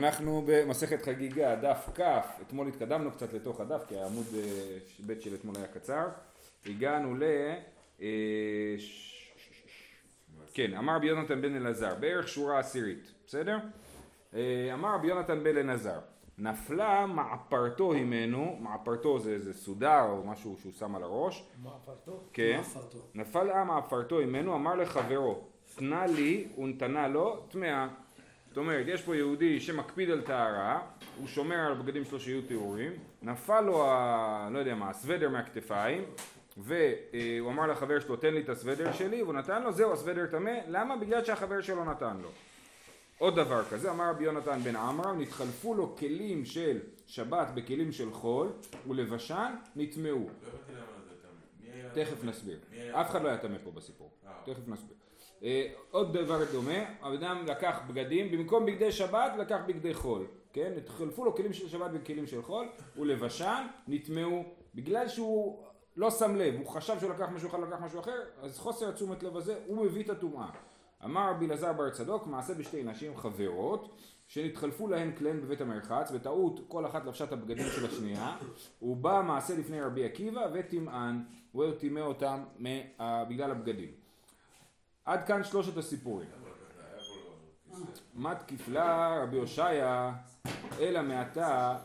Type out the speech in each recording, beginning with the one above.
אנחנו במסכת חגיגה, דף כ, אתמול התקדמנו קצת לתוך הדף כי העמוד אה, ב' של אתמול היה קצר, הגענו ל... אה, כן, אמר רבי יונתן בן אלעזר, בערך שורה עשירית, בסדר? אה, אמר רבי יונתן בן אלעזר, נפלה מעפרתו הימנו, מעפרתו זה איזה סודר או משהו שהוא שם על הראש, מעפרתו? כן, מעפרתו. נפל מעפרתו הימנו, אמר לחברו, תנה לי ונתנה לו טמאה. זאת אומרת, יש פה יהודי שמקפיד על טהרה, הוא שומר על הבגדים שלו שיהיו טהורים, נפל לו, ה... לא יודע מה, הסוודר מהכתפיים, והוא אמר לחבר שלו, תן לי את הסוודר שלי, והוא נתן לו, זהו, הסוודר טמא, למה? בגלל שהחבר שלו נתן לו. עוד דבר כזה, אמר רבי יונתן בן עמרם, נתחלפו לו כלים של שבת בכלים של חול, ולבשן נטמעו. לא תכף? נסביר. אף אחד לא היה טמא פה בסיפור. אה. תכף נסביר. אה, עוד דבר דומה, האדם לקח בגדים, במקום בגדי שבת לקח בגדי חול, כן? התחלפו לו כלים של שבת בכלים של חול, ולבשן נטמעו, בגלל שהוא לא שם לב, הוא חשב שהוא לקח משהו אחד, לקח משהו אחר, אז חוסר התשומת לב הזה, הוא מביא את הטומאה. אמר רבי אלעזר בר צדוק, מעשה בשתי נשים חברות, שנתחלפו להן כליהן בבית המרחץ, בטעות כל אחת לבשה את הבגדים של השנייה, הוא בא מעשה לפני רבי עקיבא וטימאן, הוא טימא אותם בגלל הבגדים. עד כאן שלושת הסיפורים. מת כפלה רבי הושעיה, אלא מעתה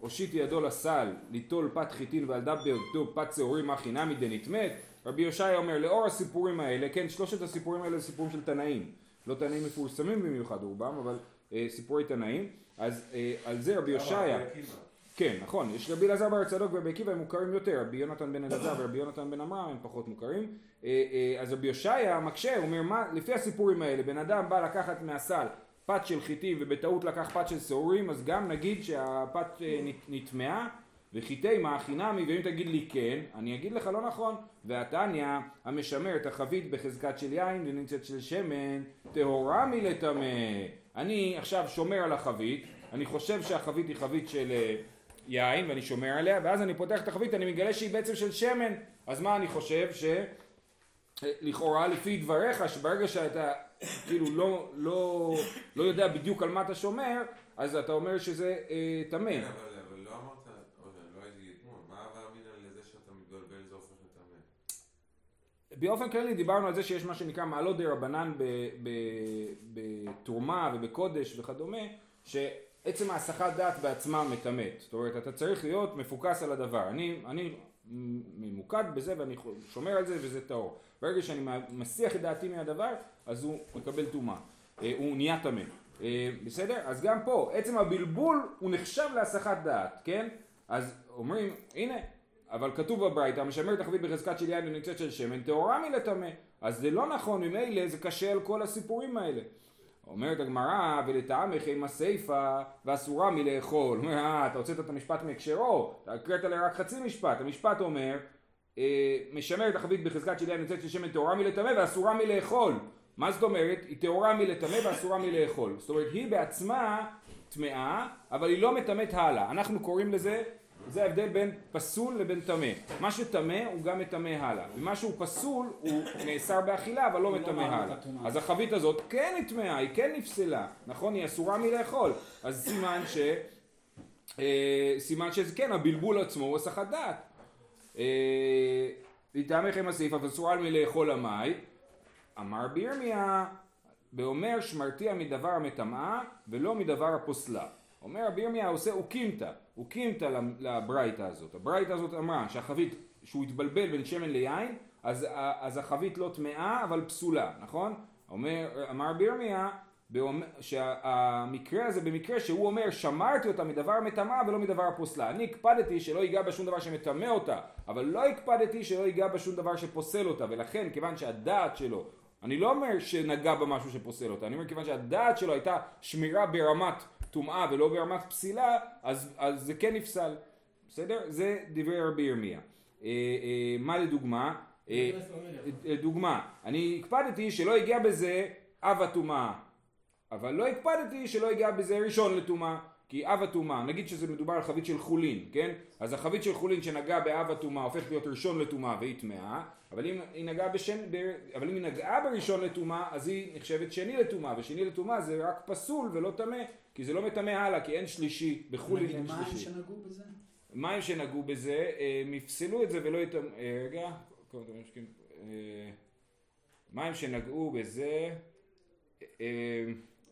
הושיט ידו לסל ליטול פת חיטין ועל דף בידו פת שעורים הכי נמי דנטמאת רבי הושעיה אומר לאור הסיפורים האלה, כן שלושת הסיפורים האלה זה סיפורים של תנאים לא תנאים מפורסמים במיוחד רובם אבל אה, סיפורי תנאים אז אה, על זה רבי עקיבא. כן, נכון, יש רבי אלעזר בר צדוק ורבי עקיבא הם מוכרים יותר, רבי יונתן בן אלעזר ורבי יונתן בן עמרם הם פחות מוכרים. אה, אה, אז רבי הושעיה מקשה, הוא אומר, מה, לפי הסיפורים האלה, בן אדם בא לקחת מהסל פת של חיטים ובטעות לקח פת של שעורים, אז גם נגיד שהפת אה, נטמעה וחיטי מה חינמי, ואם תגיד לי כן, אני אגיד לך לא נכון. והתניא, המשמר את החבית בחזקת של יין ונמצאת של שמן, טהורה מלטמא. אני עכשיו שומר על החבית, אני חושב שהחבית היא חבית של יין ואני שומר עליה, ואז אני פותח את החבית, אני מגלה שהיא בעצם של שמן. אז מה אני חושב? ש... לכאורה לפי דבריך שברגע שאתה כאילו לא, לא, לא יודע בדיוק על מה אתה שומר אז אתה אומר שזה אה, טמא. כן, אבל אבל לא אמרת, עוד לא הייתי אתמול, מה ההווה אמינא לזה שאתה מתבלבל זה הופך לטמא? באופן כללי דיברנו על זה שיש מה שנקרא מעלות דה רבנן בתרומה ובקודש וכדומה שעצם ההסחת דעת בעצמה מטמאת זאת אומרת אתה צריך להיות מפוקס על הדבר אני, אני ממוקד בזה ואני שומר על זה וזה טהור ברגע שאני מסיח את דעתי מהדבר אז הוא מקבל טומאה אה, הוא נהיה טמא אה, בסדר? אז גם פה עצם הבלבול הוא נחשב להסחת דעת כן? אז אומרים הנה אבל כתוב בברייתא, המשמר את החבית בחזקת של יין ונמצאת של שמן, טהורה מלטמא. אז זה לא נכון, ממילא זה קשה על כל הסיפורים האלה. אומרת הגמרא, ולטעמך עם הסיפא ואסורה מלאכול. אומר, אה, אתה הוצאת את המשפט מהקשרו, אתה הקראת לה רק חצי משפט. המשפט אומר, אה, משמר את החבית בחזקת של יין ונמצאת של שמן, טהורה מלטמא ואסורה מלאכול. מה זאת אומרת? היא טהורה מלטמא ואסורה מלאכול. זאת אומרת, היא בעצמה טמאה, אבל היא לא מטמאת הלאה. אנחנו קוראים לזה זה ההבדל בין פסול לבין טמא. מה שטמא הוא גם מטמא הלאה, ומה שהוא פסול הוא נאסר באכילה אבל לא לא מטמא הלאה. אז החבית הזאת כן היא טמאה, היא כן נפסלה, נכון? היא אסורה מלאכול. אז סימן ש... אה, סימן שזה כן, הבלבול עצמו הוא הסחת דעת. אה, לטעמכם הסעיף, אבל אסורה מלאכול המאי. אמר בירמיה, ואומר שמרתיע מדבר המטמאה ולא מדבר הפוסלה. אומר רבי ירמיה עושה אוקימתא, אוקימתא לברייתא הזאת. הברייתא הזאת אמרה שהחבית, שהוא התבלבל בין שמן ליין, אז, אז החבית לא טמאה אבל פסולה, נכון? אומר, אמר רבי ירמיה באומר- שהמקרה הזה במקרה שהוא אומר שמרתי אותה מדבר מטמאה ולא מדבר הפוסלה. אני הקפדתי שלא ייגע בה שום דבר שמטמא אותה, אבל לא הקפדתי שלא ייגע בה שום דבר שפוסל אותה, ולכן כיוון שהדעת שלו אני לא אומר שנגע בה משהו שפוסל אותה, אני אומר כיוון שהדעת שלו הייתה שמירה ברמת טומאה ולא ברמת פסילה, אז, אז זה כן נפסל, בסדר? זה דברי רבי ירמיה. אה, אה, מה לדוגמה? אה, לדוגמה, אני הקפדתי שלא יגיע בזה אב הטומאה, אבל לא הקפדתי שלא ייגע בזה ראשון לטומאה, כי אב הטומאה, נגיד שזה מדובר על חבית של חולין, כן? אז החבית של חולין שנגעה באב הטומאה הופכת להיות ראשון לטומאה והיא טמאה, אבל אם היא נגעה בשן, אבל אם היא נגעה בראשון לטומאה, אז היא נחשבת שני לטומאה, ושני לטומאה זה רק פסול ולא טמא, כי זה לא מטמא הלאה, כי אין שלישי, בחולין אין מים שלישי. שנגעו בזה? מים שנגעו בזה, אה, הם יפסלו את זה ולא יטמאו, אה, רגע, משקים, אה, מים שנגעו בזה,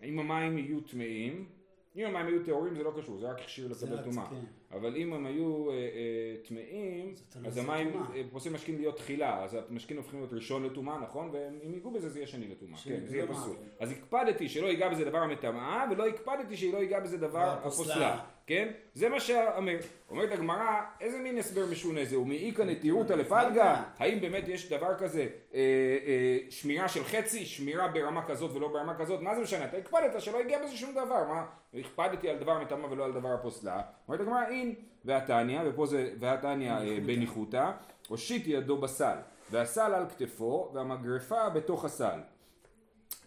אם המים יהיו טמאים, אם המים היו טהורים זה לא קשור, זה רק הכשיר לקבל טומאה, כן. אבל אם הם היו אה, אה, טמאים, אז המים טומאה. אה, משקים להיות תחילה, אז המשקים הופכים להיות ראשון לטומאה, נכון? ואם ייגעו בזה זה יהיה שני לטומאה, כן, זה יהיה פסול. כן. אז הקפדתי שלא ייגע בזה דבר המטמאה, ולא הקפדתי שלא ייגע בזה דבר הפוסלה. כן? זה מה שאומר. אומרת הגמרא, איזה מין הסבר משונה זה? ומעיקה נטירותא לפלגה? האם באמת יש דבר כזה, אה, אה, שמירה של חצי, שמירה ברמה כזאת ולא ברמה כזאת? מה זה משנה? אתה הקפדת שלא הגיע בזה שום דבר, מה? הקפדתי על דבר מטמא ולא על דבר הפוסלה. אומרת הגמרא, אין והתניא, ופה זה והתניא אה, בניחותא, הושיט ידו בסל, והסל על כתפו, והמגרפה בתוך הסל.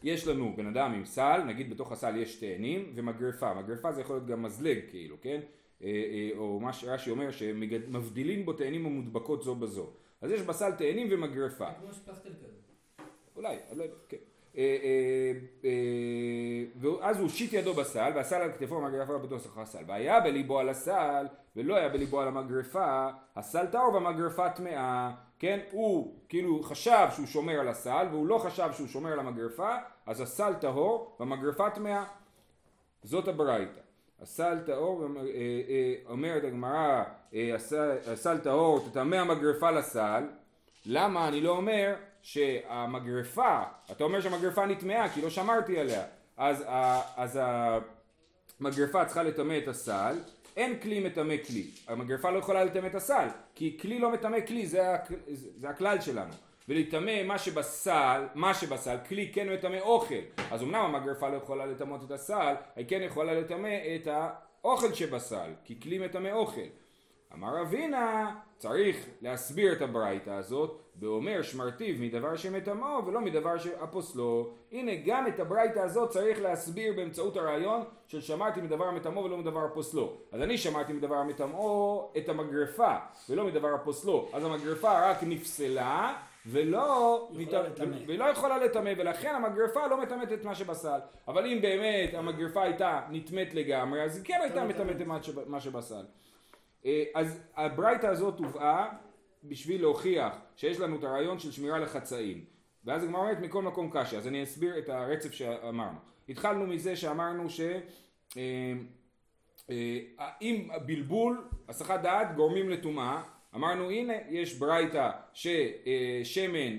יש לנו בן אדם עם סל, נגיד בתוך הסל יש תאנים ומגרפה, מגרפה זה יכול להיות גם מזלג כאילו, כן? אה, אה, או מה שרש"י אומר שמבדילים בו תאנים המודבקות זו בזו. אז יש בסל תאנים ומגרפה. כמו שפכטל כזה. אולי, יודע, כן. אה, ואז הוא הושיט ידו בסל, והסל על כתפו והמגרפה בתוך הסל. והיה בליבו על הסל, ולא היה בליבו על המגרפה, הסל טהור והמגרפה טמאה. כן, הוא כאילו חשב שהוא שומר על הסל, והוא לא חשב שהוא שומר על המגרפה, אז הסל טהור והמגרפה טמאה. זאת הברייתא. הסל טהור, אה, אה, אומרת הגמרא, אה, הסל- טהור, תטמא המגרפה לסל, למה? אני לא אומר שהמגרפה, אתה אומר שהמגרפה נטמעה כי לא שמרתי עליה, אז, אז המגרפה צריכה לטמא את הסל, אין כלי מטמא כלי, המגרפה לא יכולה לטמא את הסל, כי כלי לא מטמא כלי, זה, הכ- זה הכלל שלנו. ולטמא מה שבסל, מה שבסל, כלי כן מטמא אוכל. אז אמנם המגרפה לא יכולה לטמאות את הסל, היא כן יכולה לטמא את האוכל שבסל, כי כלי מטמא אוכל. אמר אבינה, צריך להסביר את הברייתא הזאת, ואומר שמרטיב מדבר שמטמאו ולא מדבר שאפוסלו. הנה גם את הברייתא הזאת צריך להסביר באמצעות הרעיון של שמרתי מדבר המטמאו ולא מדבר הפוסלו. אז אני שמרתי מדבר המטמאו את המגרפה ולא מדבר הפוסלו. אז המגרפה רק נפסלה ולא, לטמא. ולא יכולה לטמא ולכן המגרפה לא מטמאת את מה שבסל. אבל אם באמת המגרפה הייתה נטמאת לגמרי אז היא כן הייתה מטמאת את מה שבסל. אה, אז הברייתא הזאת הובאה בשביל להוכיח שיש לנו את הרעיון של שמירה לחצאים. ואז הגמרא אומרת מכל מקום קשה, אז אני אסביר את הרצף שאמרנו. התחלנו מזה שאמרנו ש... אה, אה, אם הבלבול, הסחת דעת גורמים לטומאה, אמרנו הנה יש ברייתא ששמן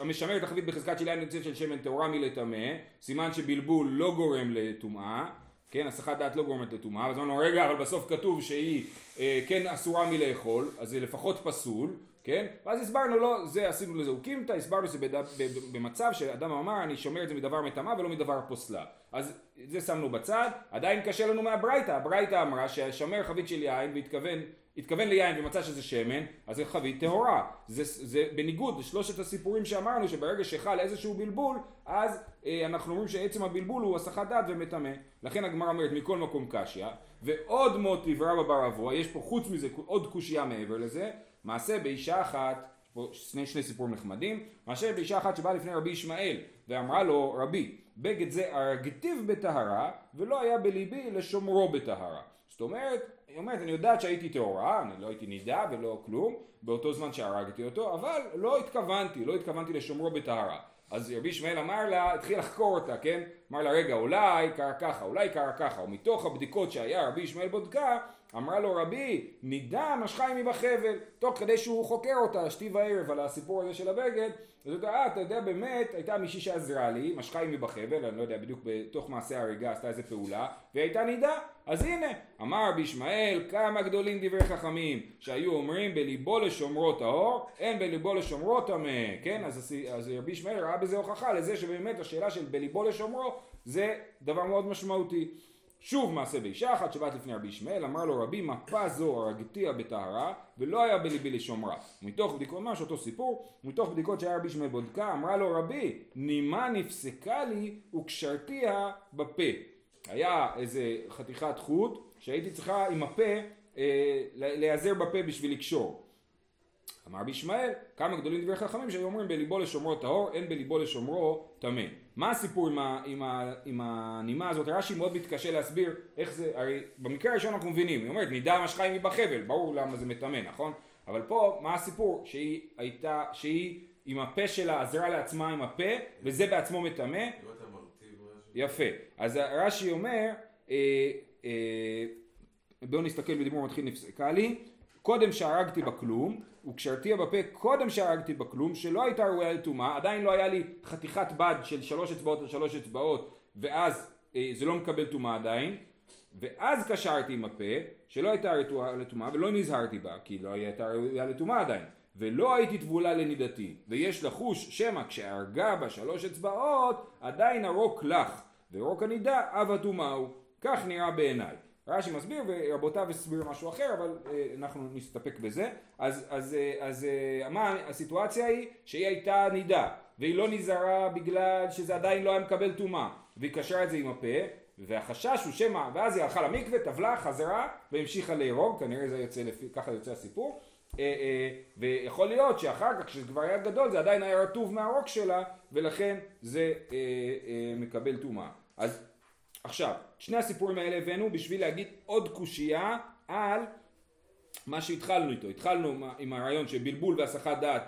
המשמר תחבית בחזקת שיליים נמצאת של שמן טהורה מלטמא, סימן שבלבול לא גורם לטומאה, כן, הסחת דעת לא גורמת לטומאה, אז אמרנו רגע אבל בסוף כתוב שהיא אה, כן אסורה מלאכול, אז זה לפחות פסול, כן, ואז הסברנו לא, זה עשינו לזה אוקימתא, הסברנו שבמצב שאדם אמר אני שומר את זה מדבר מטמא ולא מדבר פוסלה, אז זה שמנו בצד, עדיין קשה לנו מהברייתא, הברייתא אמרה שהשמר חבית של יין והתכוון התכוון ליין ומצא שזה שמן, אז זה חבית טהורה. זה, זה בניגוד לשלושת הסיפורים שאמרנו, שברגע שחל איזשהו בלבול, אז אה, אנחנו אומרים שעצם הבלבול הוא הסחת דעת ומטמא. לכן הגמרא אומרת מכל מקום קשיא, ועוד מוטיב רבא בר אבוה, יש פה חוץ מזה עוד קושייה מעבר לזה, מעשה באישה אחת, פה שני, שני סיפורים נחמדים, מעשה באישה אחת שבאה לפני רבי ישמעאל, ואמרה לו רבי, בגד זה הרגתיו בטהרה, ולא היה בליבי לשומרו בטהרה. זאת אומרת, היא אומרת, אני יודעת שהייתי טהורה, אני לא הייתי נידה ולא כלום, באותו זמן שהרגתי אותו, אבל לא התכוונתי, לא התכוונתי לשומרו בטהרה. אז רבי ישמעאל אמר לה, התחיל לחקור אותה, כן? אמר לה, רגע, אולי קרה ככה, אולי קרה ככה, ומתוך הבדיקות שהיה רבי ישמעאל בודקה, אמרה לו רבי, נידה משכה עמי בחבל, תוך כדי שהוא חוקר אותה, שתי וערב, על הסיפור הזה של הבגד, אז הוא אה, אתה יודע, באמת, הייתה מישהי שעזרה לי, משכה עמי בחבל, אני לא יודע, בדיוק בתוך מעשה הריגה עשתה איזה פעולה, והיא הייתה נידה, אז הנה, אמר רבי ישמעאל, כמה גדולים דברי חכמים, שהיו אומרים בליבו לשומרו טהור, אין בליבו לשומרו טמא, כן? אז, אז רבי ישמעאל ראה בזה הוכחה לזה שבאמת השאלה של בליבו לשומרו, זה דבר מאוד משמעותי. שוב מעשה באישה אחת שבאת לפני רבי ישמעאל, אמר לו רבי מפה זו הרגתיה בטהרה ולא היה בליבי לשומרה. מתוך בדיקות, ממש אותו סיפור, מתוך בדיקות שהיה רבי ישמעאל בודקה, אמרה לו רבי, נימה נפסקה לי וקשרתיה בפה. היה איזה חתיכת חוט שהייתי צריכה עם הפה אה, להיעזר בפה בשביל לקשור. אמר רבי ישמעאל, כמה גדולים דברי חכמים שהיו אומרים בליבו לשומרו טהור, אין בליבו לשומרו טמא. מה הסיפור עם, ה, עם, ה, עם הנימה הזאת? רש"י מאוד מתקשה להסביר איך זה, הרי במקרה הראשון אנחנו מבינים, היא אומרת נידה משכה עמי בחבל, ברור למה זה מטמא, נכון? אבל פה, מה הסיפור? שהיא הייתה, שהיא עם הפה שלה עזרה לעצמה עם הפה, וזה בעצמו מטמא. יפה. אז רש"י אומר, אה, אה, בואו נסתכל בדיבור מתחיל נפסקה לי, קודם שהרגתי בכלום, וקשרתיה בפה קודם שהרגתי בכלום, שלא הייתה ראויה לטומאה, עדיין לא היה לי חתיכת בד של שלוש אצבעות על שלוש אצבעות, ואז אה, זה לא מקבל טומאה עדיין, ואז קשרתי עם הפה, שלא הייתה ראויה לטומאה, ולא נזהרתי בה, כי לא הייתה ראויה לטומאה עדיין. ולא הייתי טבולה לנידתי, ויש לחוש שמא כשהרגה בה שלוש אצבעות, עדיין הרוק לך, ורוק הנידה אב הטומאה הוא. כך נראה בעיניי. רש"י מסביר ורבותיו הסביר משהו אחר אבל אה, אנחנו נסתפק בזה. אז, אז, אה, אז אה, מה הסיטואציה היא שהיא הייתה נידה והיא לא נזהרה בגלל שזה עדיין לא היה מקבל טומאה. והיא קשרה את זה עם הפה והחשש הוא שמא ואז היא הלכה למקווה טבלה חזרה והמשיכה להרוג כנראה זה יוצא לפי ככה יוצא הסיפור. אה, ויכול להיות שאחר כך כשזה כבר היה גדול זה עדיין היה רטוב מהרוק שלה ולכן זה מקבל טומאה. אז עכשיו, שני הסיפורים האלה הבאנו בשביל להגיד עוד קושייה על מה שהתחלנו איתו. התחלנו עם הרעיון שבלבול והסחת דעת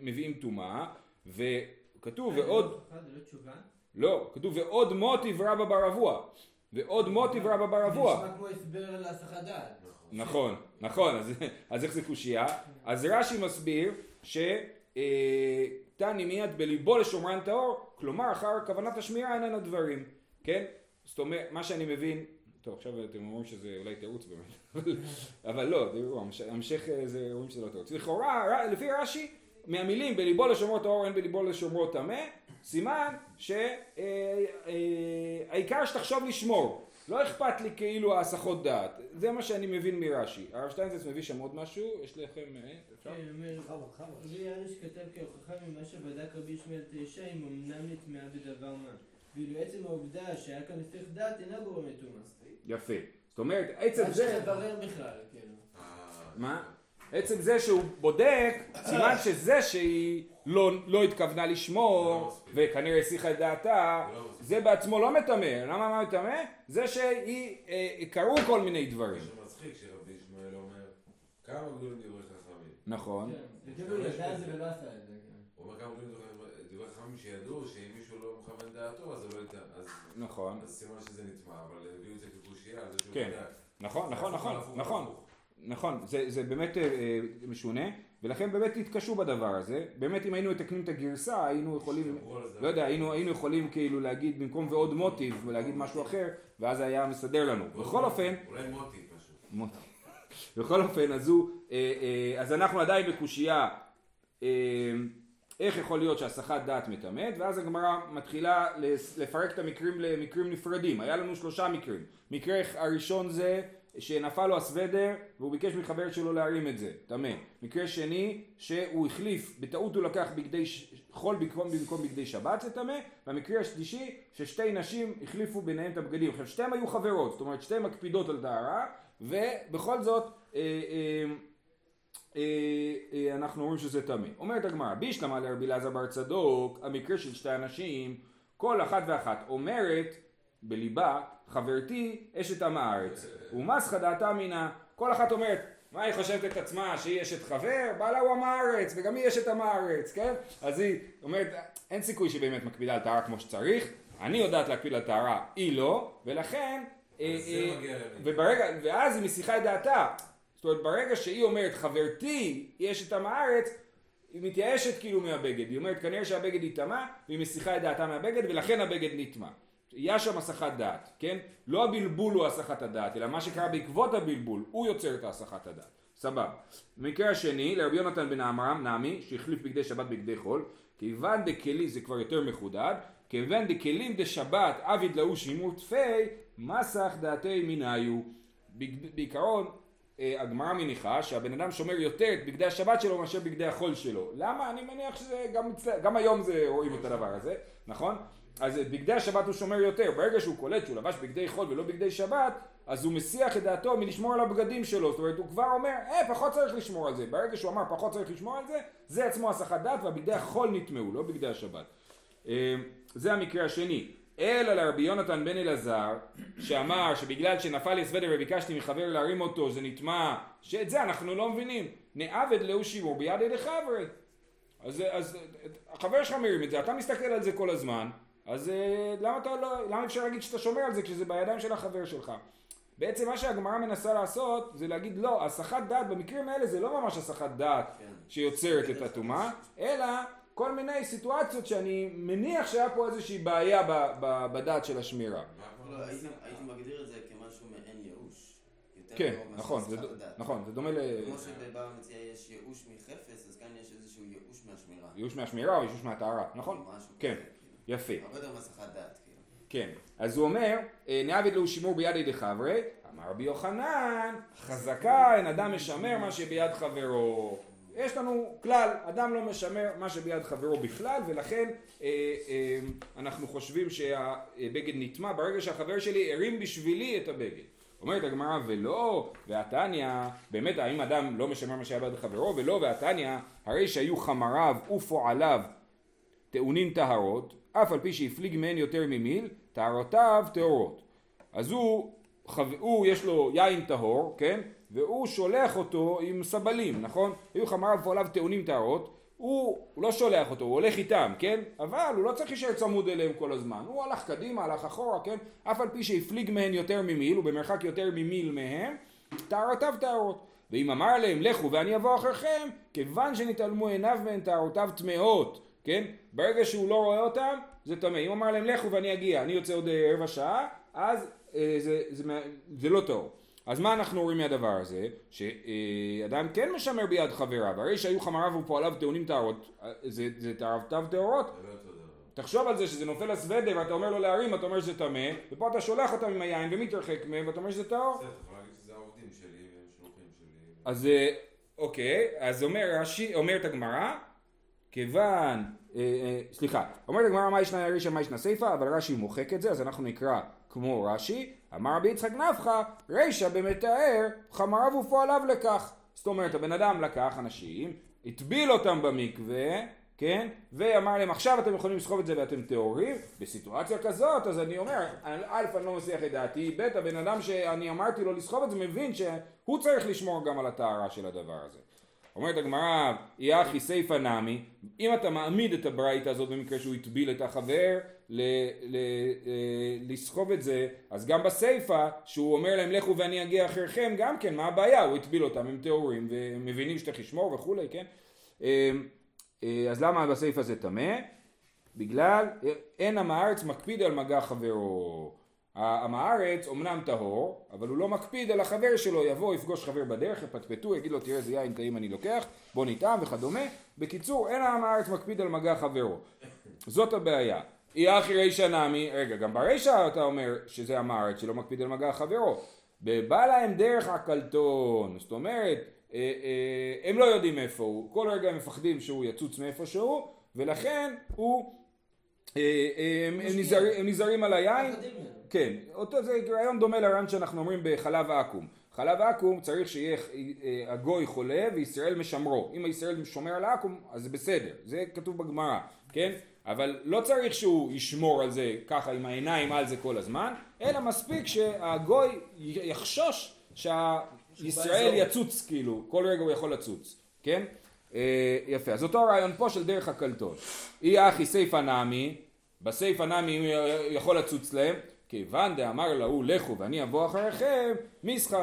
מביאים טומאה, וכתוב ועוד... לא, כתוב ועוד מוטיב רבא ברבוע. ועוד מוטיב רבא ברבוע. זה נשמע כמו הסבר להסחת דעת. נכון, נכון, אז, אז איך זה קושייה? אז רש"י מסביר שתני מיד בליבו לשומרן טהור, כלומר אחר כוונת השמירה איננה דברים, כן? זאת אומרת, מה שאני מבין, טוב עכשיו אתם אומרים שזה אולי תירוץ באמת, אבל לא, תראו, המשך אה, זה אומרים שזה לא תירוץ. לכאורה, לפי רש"י, מהמילים בליבו לשומרו טהור אין בליבו לשומרו טמא, סימן שהעיקר אה, שתחשוב לשמור. לא אכפת לי כאילו ההסחות דעת, זה מה שאני מבין מרש"י. הרב שטיינזרץ מביא שם עוד משהו, יש לכם, אה, אפשר? כן, אומר, רבי יאנש כתב כהוכחה ממה שבדק רבי ישמעאל תשע אם אמנם נטמעה בדבר מה. ואילו עצם העובדה שהיה כאן הסתך דעת אינה גורמת טומאה. יפה. זאת אומרת, עצם זה... צריך לברר בכלל, כאילו. מה? עצם זה שהוא בודק, סימן שזה שהיא לא, לא התכוונה לשמור, וכנראה הסיחה את דעתה, זה בעצמו לא מטמא. למה מה מטמא? זה שהיא, אה, קרו כל מיני דברים. זה מצחיק שרבי ישמעאל אומר, כמה גדולים דברי חכמים. נכון. הוא ידע את זה ולא עשה את זה. הוא אומר כמה גדולים דברי חכמים שידעו שאם מישהו לא מכוון דעתו אז זה לא ייתן. נכון. אז סימן שזה נטמע, אבל הביאו את זה כקושייה על זה שהוא כן. נכון, נכון, זה נכון, נכון. נכון, זה, זה באמת אה, אה, משונה, ולכן באמת התקשו בדבר הזה. באמת אם היינו מתקנים את הגרסה, היינו יכולים, זה. לא יודע, היינו, היינו יכולים כאילו להגיד במקום ועוד מוטיב, ולהגיד משהו אחר, ואז היה מסדר לנו. בכל אופן, אולי מוטי פשוט. מוטי. בכל אופן, אז הוא, אה, אה, אז אנחנו עדיין בקושייה, אה, איך יכול להיות שהסחת דעת מטמאת, ואז הגמרא מתחילה לפרק את המקרים למקרים נפרדים. היה לנו שלושה מקרים. מקרה הראשון זה שנפל לו הסוודר והוא ביקש מחבר שלו להרים את זה, טמא. מקרה שני, שהוא החליף, בטעות הוא לקח בגדי ש- חול במקום, במקום בגדי שבת זה טמא, והמקרה השלישי, ששתי נשים החליפו ביניהם את הבגדים. עכשיו שתיהן היו חברות, זאת אומרת שתיהן מקפידות על טהרה, ובכל זאת אה, אה, אנחנו אומרים שזה טמא. אומרת הגמרא, בישלמה לרבי אלעזר בר צדוק, המקרה של שתי אנשים, כל אחת ואחת אומרת בליבה, חברתי אשת עם הארץ, ומסחא דעתה מינה, כל אחת אומרת, מה היא חושבת את עצמה, שהיא אשת חבר? בעלה הוא עם הארץ, וגם היא אשת עם הארץ, כן? אז היא אומרת, אין סיכוי שהיא באמת מקפידה על טהרה כמו שצריך, אני יודעת להקפיד על טהרה, היא לא, ולכן, אה, אה. וברגע, ואז היא מסיחה את דעתה, זאת אומרת ברגע שהיא אומרת חברתי היא אשת עם הארץ היא מתייאשת כאילו מהבגד, היא אומרת כנראה שהבגד ייטמע והיא מסיחה את דעתה מהבגד ולכן הבגד נטמע. היה שם הסחת דעת, כן? לא הבלבול הוא הסחת הדעת, אלא מה שקרה בעקבות הבלבול, הוא יוצר את הסחת הדעת. סבבה. במקרה השני, לרבי יונתן בן עמרם, נעמי, שהחליף בגדי שבת בגדי חול, כיוון דכלי, זה כבר יותר מחודד, כיוון דכלים דשבת עביד להוא שימור תפי, מסך דעתי מנהיו. בעיקרון, הגמרא מניחה שהבן אדם שומר יותר את בגדי השבת שלו מאשר בגדי החול שלו. למה? אני מניח שזה גם, גם היום זה רואים את הדבר הזה, נכון? אז את בגדי השבת הוא שומר יותר. ברגע שהוא קולט שהוא לבש בגדי חול ולא בגדי שבת, אז הוא מסיח את דעתו מלשמור על הבגדים שלו. זאת אומרת, הוא כבר אומר, אה, פחות צריך לשמור על זה. ברגע שהוא אמר פחות צריך לשמור על זה, זה עצמו הסחת דעת והבגדי החול נטמעו, לא בגדי השבת. אה, זה המקרה השני. אלא לרבי יונתן בן אלעזר, שאמר שבגלל שנפל לי הסוודר וביקשתי מחבר להרים אותו זה נטמע, שאת זה אנחנו לא מבינים. נעבד לאו שימור בידי דחברי. אז, אז החבר שלך מרים את זה, אתה מסתכל על זה כל הזמן, אז אה, למה, אתה לא, למה אפשר להגיד שאתה שומר על זה כשזה בידיים של החבר שלך? בעצם מה שהגמרא מנסה לעשות זה להגיד לא, הסחת דעת במקרים האלה זה לא ממש הסחת דעת כן. שיוצרת את הטומאה, אלא כל מיני סיטואציות שאני מניח שהיה פה איזושהי בעיה ב- ב- בדעת של השמירה. לא, הייתי הייתי מגדיר את זה כמשהו מעין ייאוש. כן, מאשר נכון. נכון, זה דומה ל... כמו שבבבא מציע יש ייאוש מחפץ, אז כאן יש איזשהו ייאוש מהשמירה. ייאוש מהשמירה או ייאוש מהטהרה, נכון? משהו כן, כאילו. יפה. הרבה יותר מהסחת דעת, כאילו. כן, אז הוא אומר, אה, נעבד לו שימור בידי דחברי, אמר רבי יוחנן, חזקה אין אדם משמר מה שביד חברו. יש לנו כלל, אדם לא משמר מה שביד חברו בכלל, ולכן אה, אה, אנחנו חושבים שהבגד נטמע ברגע שהחבר שלי הרים בשבילי את הבגד. אומרת הגמרא ולא, והתניא, באמת האם אדם לא משמר מה שהיה ביד חברו, ולא, והתניא, הרי שהיו חמריו ופועליו טעונים טהרות, אף על פי שהפליג מהן יותר ממיל, טהרותיו טהורות. אז הוא, חו... הוא יש לו יין טהור, כן? והוא שולח אותו עם סבלים, נכון? היו חמריו ופועליו טעונים טהרות, הוא, הוא לא שולח אותו, הוא הולך איתם, כן? אבל הוא לא צריך להישאר צמוד אליהם כל הזמן. הוא הלך קדימה, הלך אחורה, כן? אף על פי שהפליג מהן יותר ממיל, הוא במרחק יותר ממיל מהם, טהרותיו טהרות. ואם אמר להם לכו ואני אבוא אחריכם, כיוון שנתעלמו עיניו מהן טהרותיו טמאות, כן? ברגע שהוא לא רואה אותם, זה טמא. אם אמר להם לכו ואני אגיע, אני יוצא עוד אה, רבע שעה, אז אה, זה, זה, מה- זה לא טהור. אז מה אנחנו רואים מהדבר הזה? שאדם כן משמר ביד חבריו, הרי שהיו חמריו ופועליו טעונים טהרות, זה, זה טהרותיו טהורות, לא. תחשוב על זה שזה נופל לסוודר ואתה אומר לו להרים, אתה אומר שזה טמא, ופה אתה שולח אותם עם היין ומתרחק מהם ואתה אומר שזה טהור. אז אה, אוקיי, אז אומר רש"י, אומרת הגמרא, כיוון, אה, אה, סליחה, אומרת הגמרא מה ישנה רישא מה ישנה סיפא, אבל רש"י מוחק את זה, אז אנחנו נקרא כמו רש"י, אמר רבי יצחק נפחא, רישא במתאר חמריו ופועליו לכך. זאת אומרת, הבן אדם לקח אנשים, הטביל אותם במקווה, כן, ואמר להם עכשיו אתם יכולים לסחוב את זה ואתם טהורים, בסיטואציה כזאת, אז אני אומר, א', אני לא מסיח את דעתי, ב', הבן אדם שאני אמרתי לו לסחוב את זה מבין שהוא צריך לשמור גם על הטהרה של הדבר הזה. אומרת הגמרא, יחי סיפא נמי, אם אתה מעמיד את הברייתא הזאת במקרה שהוא הטביל את החבר ל- ל- אה, לסחוב את זה, אז גם בסיפא, שהוא אומר להם לכו ואני אגיע אחריכם, גם כן, מה הבעיה? הוא הטביל אותם, הם טהורים, והם מבינים שצריך לשמור וכולי, כן? אה, אה, אז למה בסיפא זה טמא? בגלל אין עם הארץ מקפיד על מגע חברו. עם הארץ אומנם טהור, אבל הוא לא מקפיד על החבר שלו, יבוא, יפגוש חבר בדרך, יפטפטו, יגיד לו תראה איזה יין טעים אני לוקח, בוא נטעם וכדומה. בקיצור, אין עם הארץ מקפיד על מגע חברו. זאת הבעיה. אי אחי רישא נמי, רגע, גם ברישא אתה אומר שזה עם הארץ שלא מקפיד על מגע חברו. בא להם דרך עקלתון, זאת אומרת, אה, אה, הם לא יודעים איפה הוא, כל רגע הם מפחדים שהוא יצוץ מאיפה שהוא, ולכן הוא, אה, אה, הם, הם, נזהרים, הם נזהרים על היין, ממנו. כן, אותו זה רעיון דומה לרעיון שאנחנו אומרים בחלב עכו"ם. חלב עכו"ם צריך שיהיה אה, הגוי חולה וישראל משמרו. אם הישראל שומר על העכו"ם אז זה בסדר, זה כתוב בגמרא, כן? אבל לא צריך שהוא ישמור על זה ככה עם העיניים על זה כל הזמן, אלא מספיק שהגוי יחשוש שהישראל באזור. יצוץ כאילו, כל רגע הוא יכול לצוץ, כן? אה, יפה, אז אותו הרעיון פה של דרך הקלטון. אי אחי סיפא נמי, בסיפא נמי הוא יכול לצוץ להם, כיוון דאמר להוא לכו ואני אבוא אחריכם,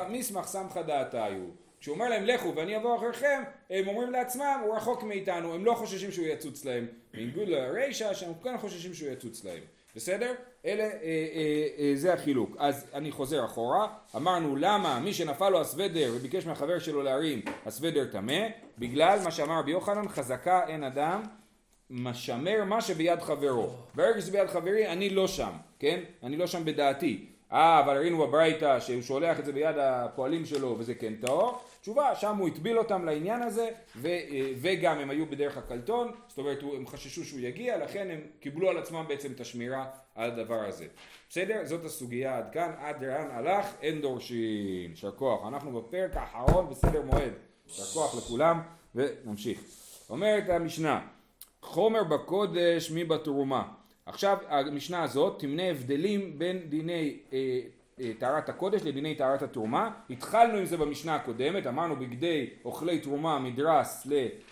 מסמך- סמכא דעתיו. כשהוא אומר להם לכו ואני אבוא אחריכם, הם אומרים לעצמם הוא רחוק מאיתנו, הם לא חוששים שהוא יצוץ להם. בניגוד לרישא שהם כן חוששים שהוא יצוץ להם. בסדר? אלה, אה, אה, אה, זה החילוק. אז אני חוזר אחורה, אמרנו למה מי שנפל לו הסוודר וביקש מהחבר שלו להרים, הסוודר טמא, בגלל מה שאמר רבי יוחנן, חזקה אין אדם משמר מה שביד חברו. ברגע שזה ביד חברי, אני לא שם, כן? אני לא שם בדעתי. אה, אבל ראינו בברייתא שהוא שולח את זה ביד הפועלים שלו וזה כן טהור. תשובה, שם הוא הטביל אותם לעניין הזה, ו, אה, וגם הם היו בדרך הקלטון, זאת אומרת הם חששו שהוא יגיע, לכן הם קיבלו על עצמם בעצם את השמירה על הדבר הזה. בסדר? זאת הסוגיה עד כאן, עד לאן הלך, אין דורשין. יישר כוח. אנחנו בפרק האחרון בסדר מועד. יישר כוח לכולם, ונמשיך. אומרת המשנה, חומר בקודש מי בתרומה. עכשיו המשנה הזאת תמנה הבדלים בין דיני אה, אה, טהרת הקודש לדיני טהרת התרומה. התחלנו עם זה במשנה הקודמת, אמרנו בגדי אוכלי תרומה מדרס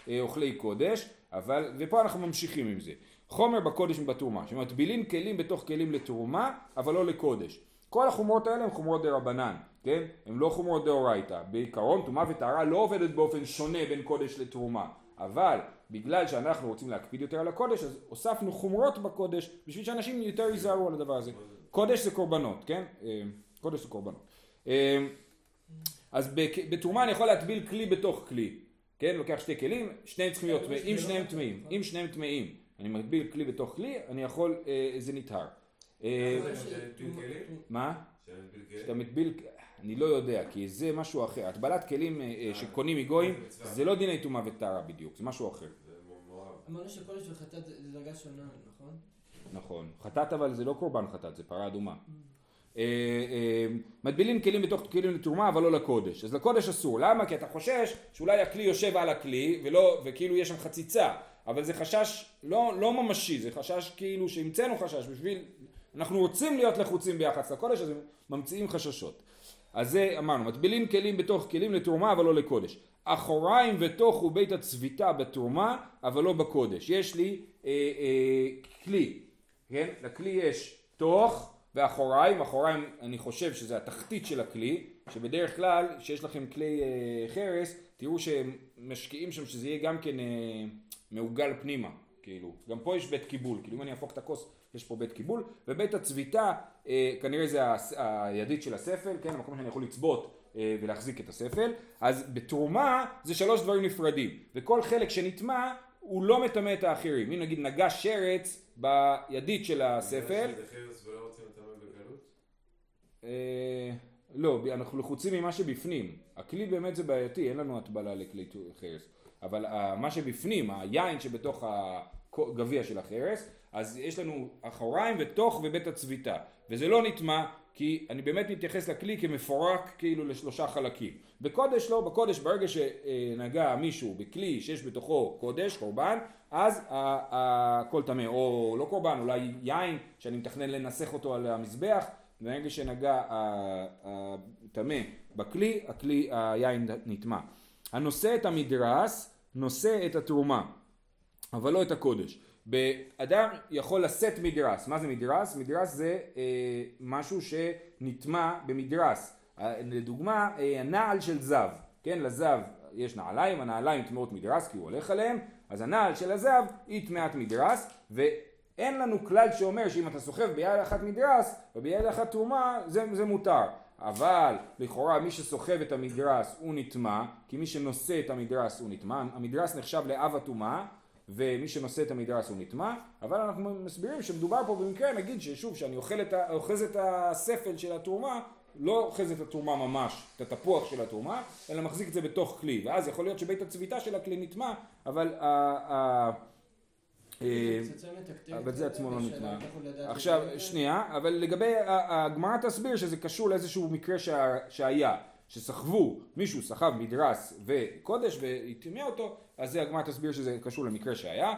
לאוכלי קודש, אבל, ופה אנחנו ממשיכים עם זה. חומר בקודש ובתרומה, שמטבילים כלים בתוך כלים לתרומה, אבל לא לקודש. כל החומרות האלה הן חומרות דה רבנן, כן? הן לא חומרות דאורייתא. בעיקרון טומאה וטהרה לא עובדת באופן שונה בין קודש לתרומה. אבל בגלל שאנחנו רוצים להקפיד יותר על הקודש, אז הוספנו חומרות בקודש בשביל שאנשים יותר ייזהרו על הדבר הזה. קודש זה קורבנות, כן? אה, קודש זה קורבנות. אה, אז בתרומה אני יכול להטביל כלי בתוך כלי, כן? לוקח שתי כלים, שניהם צריכים להיות, קודש אם זה לא שניהם נכון. טמאים, אם שניהם טמאים, אני מטביל כלי בתוך כלי, אני יכול, אה, זה נטהר. אה? מה? שאני מטביל אני לא יודע, כי זה משהו אחר. הטבלת כלים אה, אה, שקונים מגויים, זה לא דיני טומאה וטהרה בדיוק, זה משהו אחר. אמרנו שקודש וחטאת זה דרגה שונה, נכון? נכון. חטאת אבל זה לא קורבן חטאת, זה פרה אדומה. אה, מטבילים כלים בתוך כלים לתרומה אבל לא לקודש. אז לקודש אסור. למה? כי אתה חושש שאולי הכלי יושב על הכלי ולא, וכאילו יש שם חציצה. אבל זה חשש לא, לא ממשי, זה חשש כאילו שהמצאנו חשש בשביל... אנחנו רוצים להיות לחוצים ביחס לקודש אז ממציאים חששות. אז זה אמרנו, מטבילים כלים בתוך כלים לתרומה אבל לא לקודש. אחוריים ותוך ובית הצביתה בתרומה אבל לא בקודש. יש לי אה, אה, כלי, כן? לכלי יש תוך ואחוריים, אחוריים אני חושב שזה התחתית של הכלי, שבדרך כלל כשיש לכם כלי אה, חרס, תראו שהם משקיעים שם שזה יהיה גם כן אה, מעוגל פנימה, כאילו. גם פה יש בית קיבול, כאילו אם אני אהפוך את הכוס יש פה בית קיבול, ובית הצביתה אה, כנראה זה הידית של הספל, כן? המקום שאני יכול לצבות אה, ולהחזיק את הספל, אז בתרומה זה שלוש דברים נפרדים, וכל חלק שנטמע הוא לא מטמא את האחרים, אם נגיד נגע שרץ בידית של הספל? אה, לא, אנחנו לחוצים ממה שבפנים. הכלי באמת זה בעייתי, אין לנו הטבלה לכלי חרס. אבל אה, מה שבפנים, היין שבתוך הגביע של החרס, אז יש לנו אחוריים ותוך ובית הצביתה. וזה לא נטמע, כי אני באמת מתייחס לכלי כמפורק כאילו לשלושה חלקים. בקודש לא, בקודש ברגע שנגע מישהו בכלי שיש בתוכו קודש, קורבן, אז הכל טמא, או לא קורבן, אולי יין שאני מתכנן לנסח אותו על המזבח, ברגע שנגע הטמא בכלי, הכלי, היין נטמע. הנושא את המדרס, נושא את התרומה, אבל לא את הקודש. אדם יכול לשאת מדרס, מה זה מדרס? מדרס זה אה, משהו שנטמע במדרס. אה, לדוגמה, אה, נעל של זב, כן? לזב יש נעליים, הנעליים טמאות מדרס כי הוא הולך עליהם, אז הנעל של הזב היא טמאת מדרס, ואין לנו כלל שאומר שאם אתה סוחב ביד אחת מדרס וביד אחת תרומה, זה, זה מותר. אבל לכאורה מי שסוחב את המדרס הוא נטמע, כי מי שנושא את המדרס הוא נטמע, המדרס נחשב לאב הטומאה, ומי שנושא את המדרס הוא נטמע, אבל אנחנו מסבירים שמדובר פה במקרה, נגיד ששוב, שאני אוחז את הספל של התרומה, לא אוחז את התרומה ממש, את התפוח של התרומה, אלא מחזיק את זה בתוך כלי, ואז יכול להיות שבית הצביתה של הכלי נטמע, אבל ה... ה- אה, אבל זה עצמו לא נטמע. עכשיו. שנייה, אבל לגבי, הגמרא תסביר שזה קשור לאיזשהו מקרה שה- שהיה, שסחבו, מישהו סחב מדרס וקודש והטמא אותו, אז זה הגמרא תסביר שזה קשור למקרה שהיה.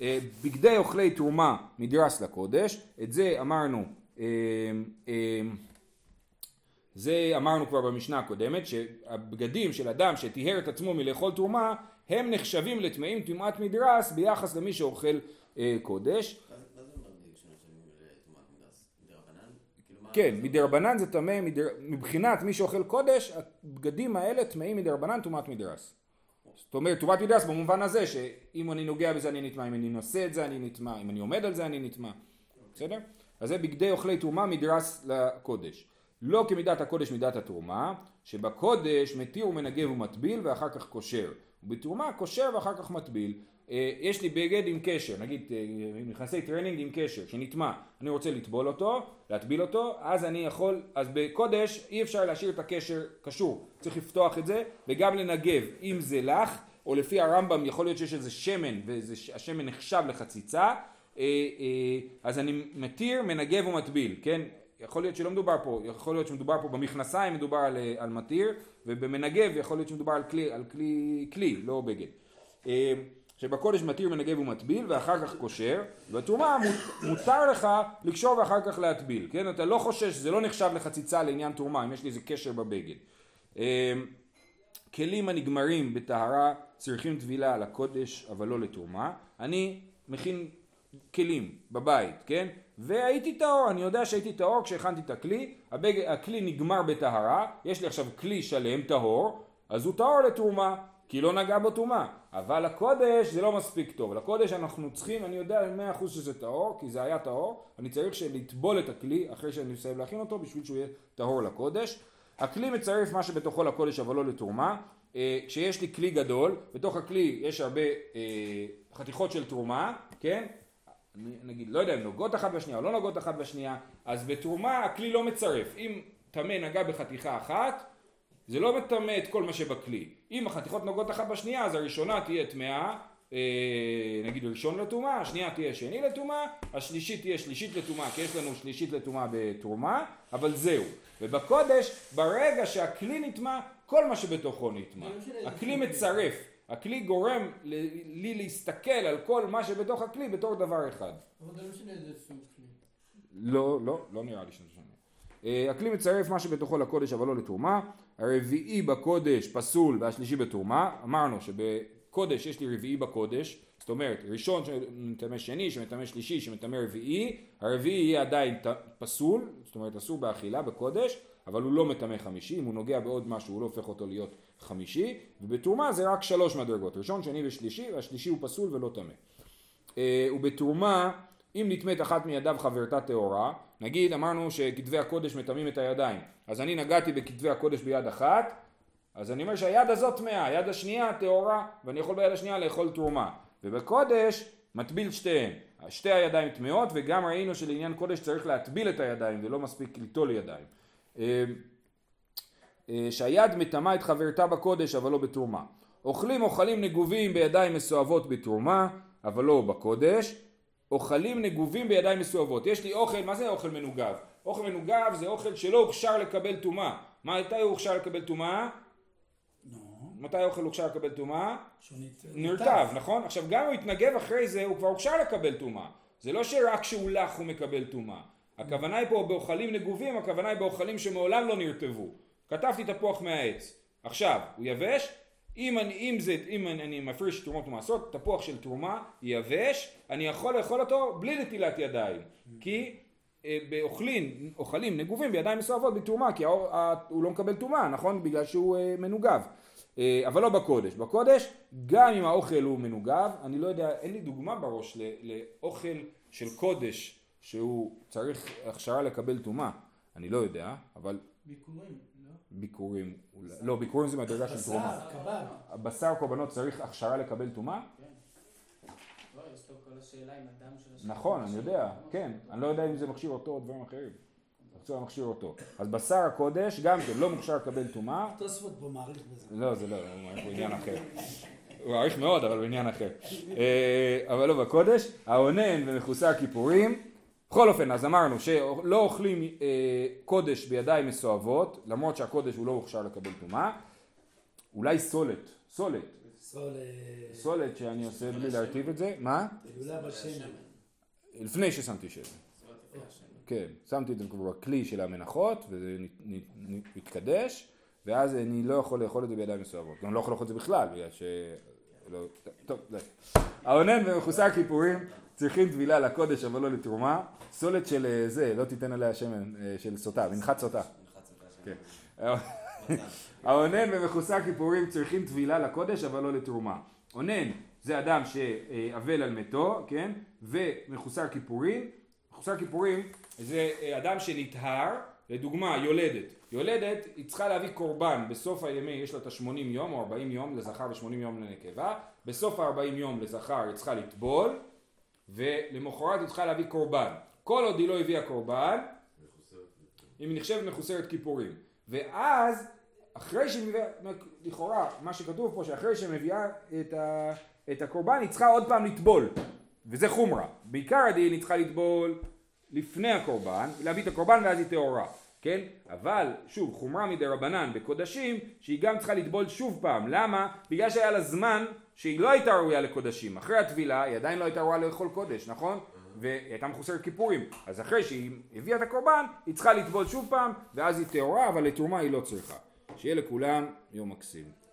אה, בגדי אוכלי תרומה מדרס לקודש, את זה אמרנו, אה, אה, זה אמרנו כבר במשנה הקודמת, שהבגדים של אדם שטיהר את עצמו מלאכול תרומה, הם נחשבים לטמאים טומאת מדרס ביחס למי שאוכל קודש. מה זה מה זה אומר בדיוק שנחשבים לטומאת מדרס? מדרבנן? כאילו מה... כן, מדרבנן זה טמא, מדר... מבחינת מי שאוכל קודש, הבגדים האלה טמאים מדרבנן טומאת מדרס. זאת אומרת, טומאת מדרס במובן הזה שאם אני נוגע בזה אני נטמא, אם אני נושא את זה אני נטמא, אם אני עומד על זה אני נטמא. בסדר? אז זה בגדי אוכלי תרומה מדרס לקודש. לא כמידת הקודש מידת התרומה, שבקודש מתיר ומנגב ומטביל ואחר כך קושר. ובתרומה קושר ואחר כך מטביל. אה, יש לי בגד עם קשר, נגיד אה, מכנסי טרנינג עם קשר, שנטמא, אני רוצה לטבול אותו, להטביל אותו, אז אני יכול, אז בקודש אי אפשר להשאיר את הקשר קשור, צריך לפתוח את זה וגם לנגב, אם זה לך, או לפי הרמב"ם יכול להיות שיש איזה שמן והשמן נחשב לחציצה, אה, אה, אז אני מתיר, מנגב ומטביל, כן? יכול להיות שלא מדובר פה, יכול להיות שמדובר פה במכנסיים, מדובר על, אה, על מתיר, ובמנגב יכול להיות שמדובר על כלי, על כלי, כלי, לא בגד. שבקודש מתיר מנגב ומטביל ואחר כך קושר, מות- מותר לך לקשור ואחר כך להטביל, כן? אתה לא חושש, זה לא נחשב לחציצה לעניין תרומה, אם יש לי איזה קשר בבגד. אה, כלים הנגמרים בטהרה צריכים טבילה לקודש אבל לא לתרומה. אני מכין כלים בבית, כן? והייתי טהור, אני יודע שהייתי טהור כשהכנתי את הכלי, הבג... הכלי נגמר בטהרה, יש לי עכשיו כלי שלם טהור, אז הוא טהור לתרומה, כי לא נגע בו טומאה. אבל לקודש זה לא מספיק טוב, לקודש אנחנו צריכים, אני יודע מאה אחוז שזה טהור, כי זה היה טהור, אני צריך לטבול את הכלי אחרי שאני מסיים להכין אותו בשביל שהוא יהיה טהור לקודש. הכלי מצרף מה שבתוכו לקודש אבל לא לתרומה. אה, כשיש לי כלי גדול, בתוך הכלי יש הרבה אה, חתיכות של תרומה, כן? נגיד, לא יודע אם נוגעות אחת בשנייה או לא נוגעות אחת בשנייה, אז בתרומה הכלי לא מצרף. אם טמא נגע בחתיכה אחת, זה לא מטמא את כל מה שבכלי. אם החתיכות נוגעות אחת בשנייה, אז הראשונה תהיה טמאה, אה, נגיד ראשון לטומאה, השנייה תהיה שני לטומאה, השלישית תהיה שלישית לטומאה, כי יש לנו שלישית לטומאה בתרומה, אבל זהו. ובקודש, ברגע שהכלי נטמא, כל מה שבתוכו נטמא. משנה הכלי. מצרף. הכלי גורם לי להסתכל על כל מה שבתוך הכלי בתור דבר אחד. אבל זה לא משנה איזה סוג כלי. לא, לא, לא נראה לי שזה שונה. אה, הכלי מצרף מה שבתוכו לקודש אבל לא לתרומה. הרביעי בקודש פסול והשלישי בתרומה. אמרנו שבקודש יש לי רביעי בקודש. זאת אומרת, ראשון שמטמא שני, שמטמא שלישי, שמטמא רביעי. הרביעי יהיה עדיין פסול, זאת אומרת אסור באכילה בקודש, אבל הוא לא מטמא חמישי. אם הוא נוגע בעוד משהו הוא לא הופך אותו להיות חמישי. ובתרומה זה רק שלוש מדרגות. ראשון, שני ושלישי, והשלישי הוא פסול ולא טמא. אה, ובתרומה, אם נטמאת אחת מידיו חברתה טהורה, נגיד אמרנו שכתבי הקודש מטמאים את הידיים, אז אני נגעתי בכתבי הקודש ביד אחת, אז אני אומר שהיד הזאת טמאה, היד השנייה טהורה, ואני יכול ביד השנייה לאכול תרומה. ובקודש מטביל שתיהן. שתי הידיים טמאות, וגם ראינו שלעניין קודש צריך להטביל את הידיים, ולא מספיק ליטול ידיים. אה, אה, שהיד מטמאה את חברתה בקודש אבל לא בתרומה. אוכלים אוכלים נגובים בידיים מסואבות בתרומה אבל לא בקודש. אוכלים נגובים בידיים מסואבות. יש לי אוכל, מה זה אוכל מנוגב? אוכל מנוגב זה אוכל שלא הוכשר לקבל טומאה. מתי הוא הוכשר לקבל טומאה? מתי האוכל הוכשר לקבל טומאה? נרטב, נכון? עכשיו גם הוא התנגב אחרי זה, הוא כבר הוכשר לקבל טומאה. זה לא שרק כשהוא לח הוא מקבל טומאה. הכוונה היא פה באוכלים נגובים, הכוונה היא באוכלים שמעולם לא נרטבו. כתבתי תפוח מהעץ. עכשיו, הוא יבש? אם אני, אם זה, אם אני, אני מפריש תרומות ומעשות, תפוח של תרומה יבש, אני יכול לאכול אותו בלי נטילת ידיים. כי אה, באוכלים, אוכלים נגובים בידיים מסואבות בתרומה, כי האור, ה, הוא לא מקבל טומאה, נכון? בגלל שהוא אה, מנוגב. אה, אבל לא בקודש. בקודש, גם אם האוכל הוא מנוגב, אני לא יודע, אין לי דוגמה בראש לאוכל של קודש שהוא צריך הכשרה לקבל טומאה. אני לא יודע, אבל ביקורים? ביקורים, אולי- לא, ביקורים זה מדרגה של תרומה. בשר, קבב. הבשר קורבנות צריך הכשרה לקבל טומאה? של השם. נכון, אני יודע, כן. אני לא יודע אם זה מכשיר אותו או דברים אחרים. מקצוע מכשיר אותו. אז בשר הקודש גם כן לא מוכשר לקבל טומאה. תוספות פה מעריך בזה. לא, זה לא, הוא מעריך בעניין אחר. הוא מעריך מאוד, אבל בעניין אחר. אה, אבל לא בקודש. האונן ומכוסה הכיפורים. בכל אופן, אז אמרנו שלא אוכלים אה, קודש בידיים מסואבות, למרות שהקודש הוא לא הוכשר לקבל טומאה. אולי סולת, סולת. סול... אה, סולת שאני עושה בלי להרטיב את זה. מה? הילולה בשמן. לפני ששמתי שמן. כן, שמתי את זה כבר בכלי של המנחות, וזה מתקדש, ואז אני לא יכול לאכול את זה בידיים מסואבות. גם לא יכול לאכול את זה בכלל, בגלל ש... לא, טוב, די. האונן ומכוסה הכיפורים צריכים טבילה לקודש אבל לא לתרומה. סולת של אה, זה, לא תיתן עליה שמן אה, של סוטה, מנחת סוטה. שם. כן. האונן ומכוסה כיפורים צריכים טבילה לקודש אבל לא לתרומה. אונן זה אדם שאבל על מתו, כן? ומחוסר כיפורים. מחוסר כיפורים זה אה, אדם שנטהר, לדוגמה יולדת. יולדת היא צריכה להביא קורבן בסוף הימי, יש לה את ה-80 יום או 40 יום לזכר ו-80 יום לנקבה. בסוף ה-40 יום לזכר היא צריכה לטבול, ולמחרת היא צריכה להביא קורבן. כל עוד היא לא הביאה קורבן, היא נחשבת מחוסרת כיפורים. ואז, אחרי שהיא מביאה, לכאורה, מה שכתוב פה, שאחרי שהיא מביאה את, ה, את הקורבן, היא צריכה עוד פעם לטבול. וזה חומרה. בעיקר הדין היא צריכה לטבול לפני הקורבן, להביא את הקורבן ואז היא טהורה. כן? אבל שוב חומרה מדי רבנן בקודשים שהיא גם צריכה לטבול שוב פעם למה? בגלל שהיה לה זמן שהיא לא הייתה ראויה לקודשים אחרי הטבילה היא עדיין לא הייתה ראויה לאכול קודש נכון? והיא הייתה מחוסרת כיפורים. אז אחרי שהיא הביאה את הקורבן היא צריכה לטבול שוב פעם ואז היא טהורה אבל לתרומה היא לא צריכה. שיהיה לכולם יום מקסים